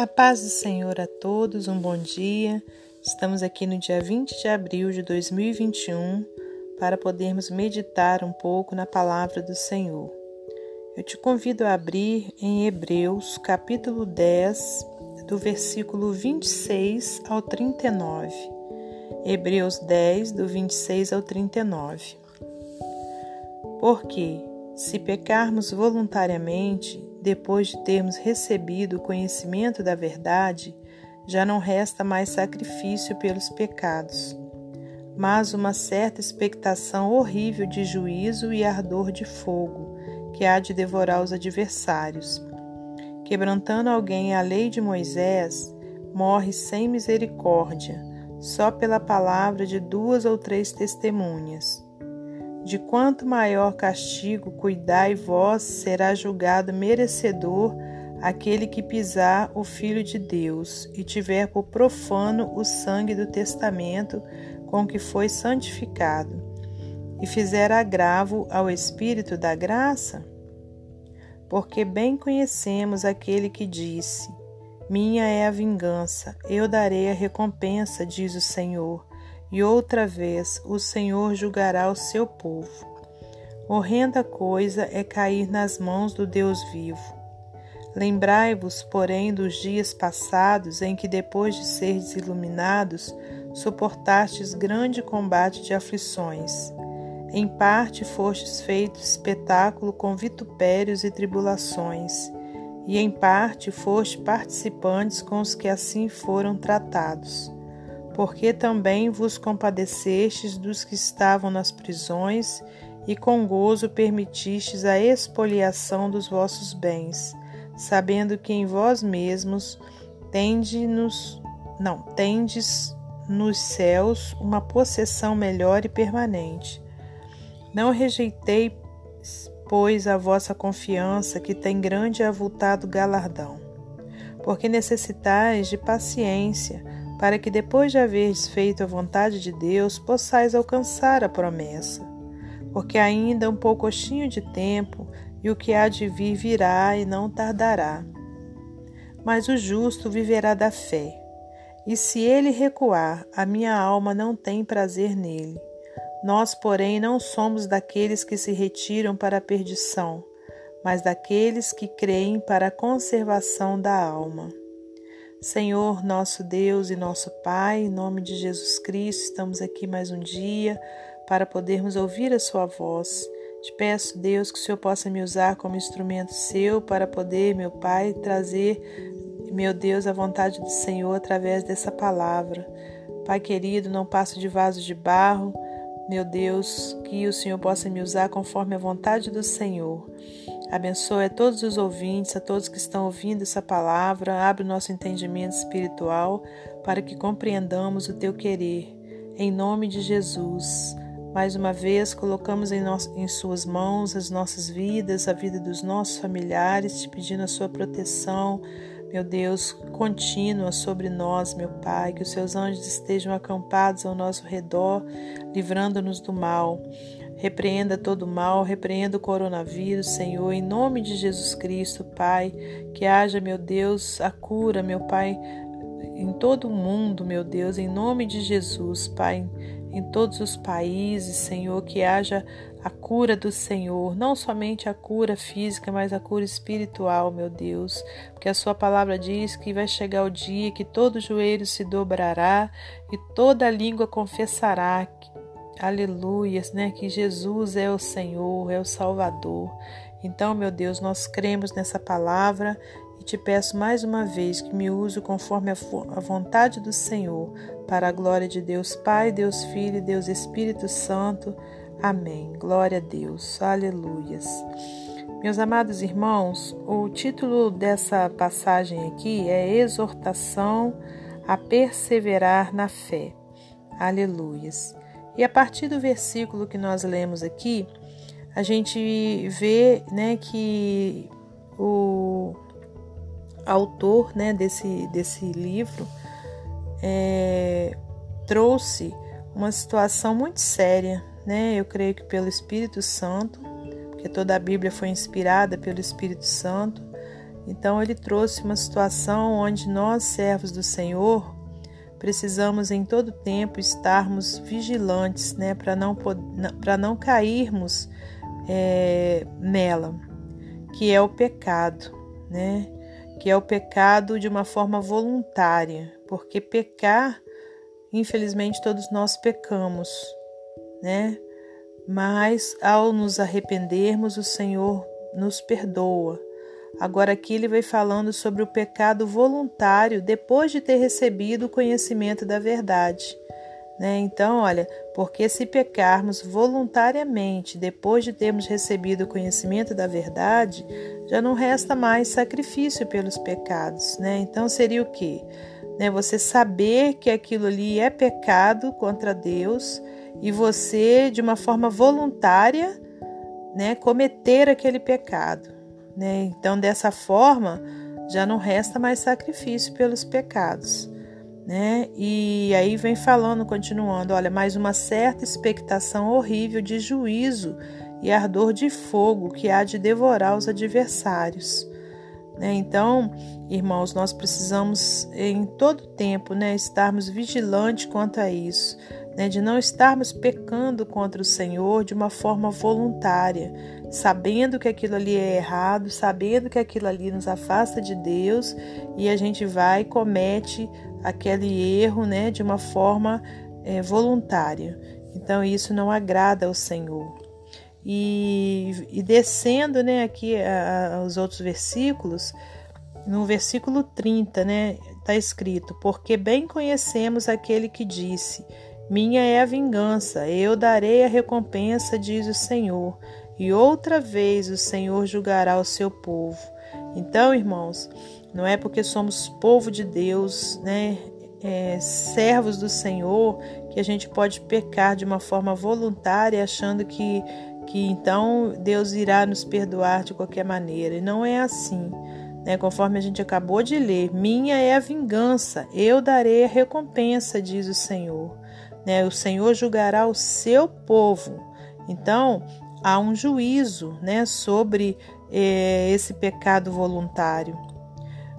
A paz do Senhor a todos, um bom dia. Estamos aqui no dia 20 de abril de 2021 para podermos meditar um pouco na palavra do Senhor. Eu te convido a abrir em Hebreus, capítulo 10, do versículo 26 ao 39. Hebreus 10, do 26 ao 39. Porque, se pecarmos voluntariamente, depois de termos recebido o conhecimento da verdade, já não resta mais sacrifício pelos pecados, mas uma certa expectação horrível de juízo e ardor de fogo, que há de devorar os adversários. Quebrantando alguém a lei de Moisés, morre sem misericórdia, só pela palavra de duas ou três testemunhas. De quanto maior castigo cuidai vós, será julgado merecedor aquele que pisar o Filho de Deus e tiver por profano o sangue do testamento com que foi santificado, e fizer agravo ao Espírito da graça? Porque bem conhecemos aquele que disse: Minha é a vingança, eu darei a recompensa, diz o Senhor e outra vez o Senhor julgará o seu povo. Horrenda coisa é cair nas mãos do Deus vivo. Lembrai-vos, porém, dos dias passados em que, depois de seres iluminados, suportastes grande combate de aflições. Em parte fostes feitos espetáculo com vitupérios e tribulações, e em parte foste participantes com os que assim foram tratados porque também vos compadecestes dos que estavam nas prisões e com gozo permitistes a expoliação dos vossos bens, sabendo que em vós mesmos tendes, não, tendes nos céus uma possessão melhor e permanente. Não rejeitei, pois, a vossa confiança, que tem grande e avultado galardão, porque necessitais de paciência, para que depois de haveres feito a vontade de Deus, possais alcançar a promessa. Porque ainda um poucochinho de tempo, e o que há de vir virá e não tardará. Mas o justo viverá da fé. E se ele recuar, a minha alma não tem prazer nele. Nós, porém, não somos daqueles que se retiram para a perdição, mas daqueles que creem para a conservação da alma. Senhor, nosso Deus e nosso Pai, em nome de Jesus Cristo, estamos aqui mais um dia para podermos ouvir a Sua voz. Te peço, Deus, que o Senhor possa me usar como instrumento seu para poder, meu Pai, trazer, meu Deus, a vontade do Senhor através dessa palavra. Pai querido, não passo de vaso de barro, meu Deus, que o Senhor possa me usar conforme a vontade do Senhor. Abençoe a todos os ouvintes, a todos que estão ouvindo essa palavra. Abre o nosso entendimento espiritual para que compreendamos o teu querer. Em nome de Jesus. Mais uma vez, colocamos em, no... em Suas mãos as nossas vidas, a vida dos nossos familiares, te pedindo a Sua proteção, meu Deus, contínua sobre nós, meu Pai, que os Seus anjos estejam acampados ao nosso redor, livrando-nos do mal. Repreenda todo o mal, repreenda o coronavírus, Senhor, em nome de Jesus Cristo, Pai. Que haja, meu Deus, a cura, meu Pai, em todo o mundo, meu Deus, em nome de Jesus, Pai, em todos os países, Senhor, que haja a cura do Senhor, não somente a cura física, mas a cura espiritual, meu Deus, porque a Sua palavra diz que vai chegar o dia que todo joelho se dobrará e toda língua confessará aleluias, né? Que Jesus é o Senhor, é o Salvador. Então, meu Deus, nós cremos nessa palavra e te peço mais uma vez que me use conforme a vontade do Senhor, para a glória de Deus Pai, Deus Filho e Deus Espírito Santo. Amém. Glória a Deus. Aleluias. Meus amados irmãos, o título dessa passagem aqui é Exortação a perseverar na fé. Aleluias. E a partir do versículo que nós lemos aqui, a gente vê né, que o autor né, desse, desse livro é, trouxe uma situação muito séria, né? Eu creio que pelo Espírito Santo, porque toda a Bíblia foi inspirada pelo Espírito Santo, Então ele trouxe uma situação onde nós, servos do Senhor, precisamos em todo tempo estarmos vigilantes, né, para não não cairmos é, nela, que é o pecado, né, que é o pecado de uma forma voluntária, porque pecar, infelizmente todos nós pecamos, né, mas ao nos arrependermos o Senhor nos perdoa Agora aqui ele vai falando sobre o pecado voluntário depois de ter recebido o conhecimento da verdade. Né? Então, olha, porque se pecarmos voluntariamente depois de termos recebido o conhecimento da verdade, já não resta mais sacrifício pelos pecados. Né? Então seria o quê? Né? Você saber que aquilo ali é pecado contra Deus e você, de uma forma voluntária, né, cometer aquele pecado. Né? Então, dessa forma, já não resta mais sacrifício pelos pecados. Né? E aí vem falando, continuando, olha, mais uma certa expectação horrível de juízo e ardor de fogo que há de devorar os adversários. Né? Então, irmãos, nós precisamos em todo tempo né, estarmos vigilantes quanto a isso, né, de não estarmos pecando contra o Senhor de uma forma voluntária, sabendo que aquilo ali é errado, sabendo que aquilo ali nos afasta de Deus e a gente vai e comete aquele erro né, de uma forma é, voluntária. Então isso não agrada ao Senhor. E, e descendo né, aqui a, a, os outros versículos, no versículo 30, né, está escrito: Porque bem conhecemos aquele que disse: Minha é a vingança, eu darei a recompensa, diz o Senhor e outra vez o Senhor julgará o seu povo. Então, irmãos, não é porque somos povo de Deus, né, é, servos do Senhor, que a gente pode pecar de uma forma voluntária, achando que, que então Deus irá nos perdoar de qualquer maneira. E não é assim. Né? Conforme a gente acabou de ler, minha é a vingança, eu darei a recompensa, diz o Senhor. Né? O Senhor julgará o seu povo. Então, há um juízo né, sobre eh, esse pecado voluntário.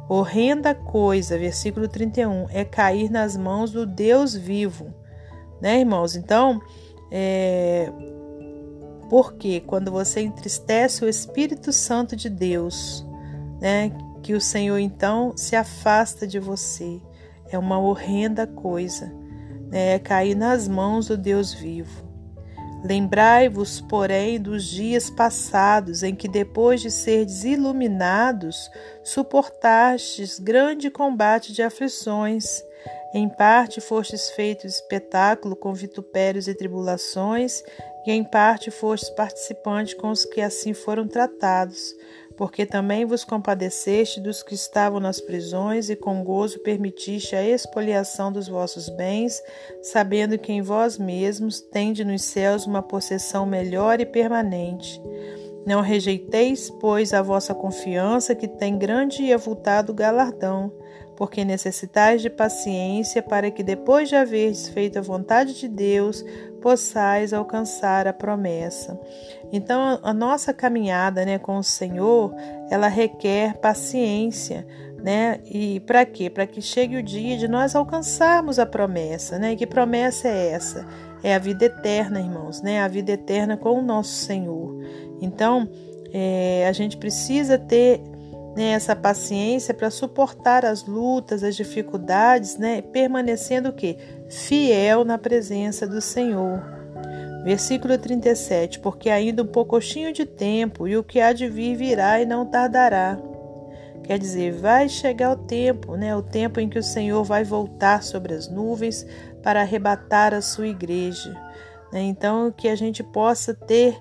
Horrenda coisa, versículo 31, é cair nas mãos do Deus vivo. Né, irmãos? Então, é, porque quando você entristece o Espírito Santo de Deus, né, que o Senhor então se afasta de você. É uma horrenda coisa, é cair nas mãos do Deus vivo. Lembrai-vos, porém, dos dias passados, em que, depois de serdes iluminados, suportastes grande combate de aflições. Em parte fostes feitos espetáculo com vitupérios e tribulações, e em parte fostes participantes com os que assim foram tratados porque também vos compadeceste dos que estavam nas prisões e com gozo permitiste a expoliação dos vossos bens, sabendo que em vós mesmos tende nos céus uma possessão melhor e permanente. Não rejeiteis, pois, a vossa confiança, que tem grande e avultado galardão, porque necessitais de paciência, para que, depois de haveres feito a vontade de Deus, possais alcançar a promessa. Então, a nossa caminhada né, com o Senhor, ela requer paciência, né? E para quê? Para que chegue o dia de nós alcançarmos a promessa, né? E que promessa é essa? É a vida eterna, irmãos, né? A vida eterna com o nosso Senhor. Então, é, a gente precisa ter né, essa paciência para suportar as lutas, as dificuldades, né? Permanecendo o quê? Fiel na presença do Senhor. Versículo 37: Porque ainda um pouquinho de tempo, e o que há de vir virá e não tardará. Quer dizer, vai chegar o tempo, né? O tempo em que o Senhor vai voltar sobre as nuvens para arrebatar a sua igreja. Né? Então, que a gente possa ter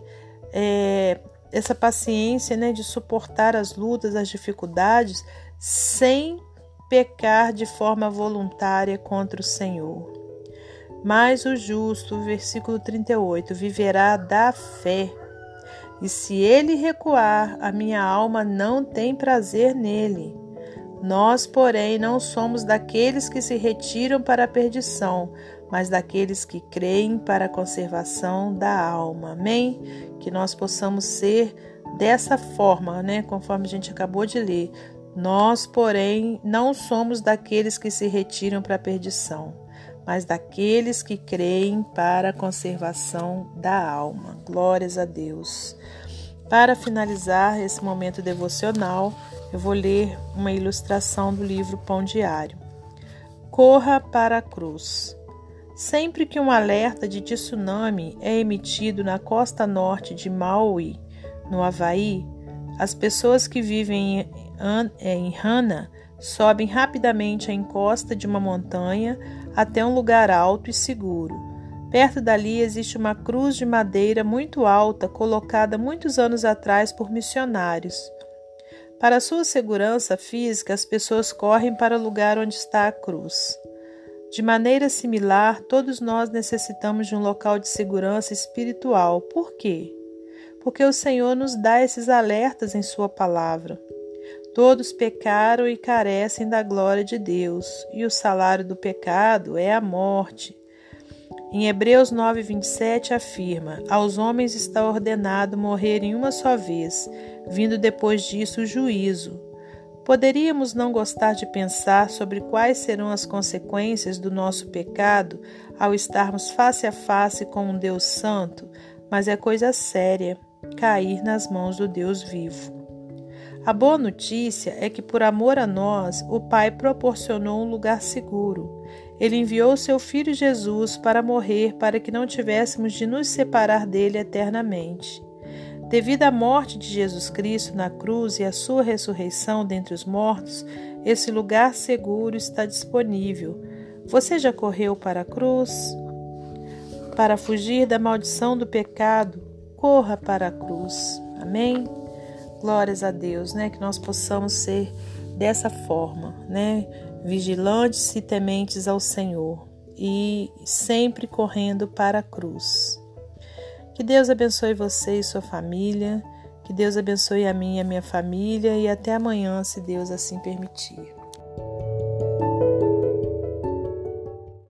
é, essa paciência, né, de suportar as lutas, as dificuldades, sem pecar de forma voluntária contra o Senhor. Mas o justo, versículo 38, viverá da fé. E se ele recuar, a minha alma não tem prazer nele. Nós, porém, não somos daqueles que se retiram para a perdição, mas daqueles que creem para a conservação da alma. Amém? Que nós possamos ser dessa forma, né, conforme a gente acabou de ler. Nós, porém, não somos daqueles que se retiram para a perdição, mas daqueles que creem para a conservação da alma. Glórias a Deus. Para finalizar esse momento devocional, eu vou ler uma ilustração do livro Pão Diário. Corra para a cruz. Sempre que um alerta de tsunami é emitido na costa norte de Maui, no Havaí, as pessoas que vivem em Hana sobem rapidamente a encosta de uma montanha até um lugar alto e seguro Perto dali existe uma cruz de madeira muito alta colocada muitos anos atrás por missionários. Para sua segurança física, as pessoas correm para o lugar onde está a cruz. De maneira similar, todos nós necessitamos de um local de segurança espiritual. Por quê? Porque o Senhor nos dá esses alertas em Sua palavra. Todos pecaram e carecem da glória de Deus, e o salário do pecado é a morte. Em Hebreus 9:27 afirma: Aos homens está ordenado morrerem uma só vez, vindo depois disso o juízo. Poderíamos não gostar de pensar sobre quais serão as consequências do nosso pecado ao estarmos face a face com um Deus santo, mas é coisa séria cair nas mãos do Deus vivo. A boa notícia é que, por amor a nós, o Pai proporcionou um lugar seguro. Ele enviou seu Filho Jesus para morrer para que não tivéssemos de nos separar dele eternamente. Devido à morte de Jesus Cristo na cruz e à sua ressurreição dentre os mortos, esse lugar seguro está disponível. Você já correu para a cruz? Para fugir da maldição do pecado, corra para a cruz. Amém? Glórias a Deus, né? Que nós possamos ser dessa forma, né? vigilantes e tementes ao Senhor e sempre correndo para a cruz. Que Deus abençoe você e sua família, que Deus abençoe a mim e a minha família e até amanhã, se Deus assim permitir.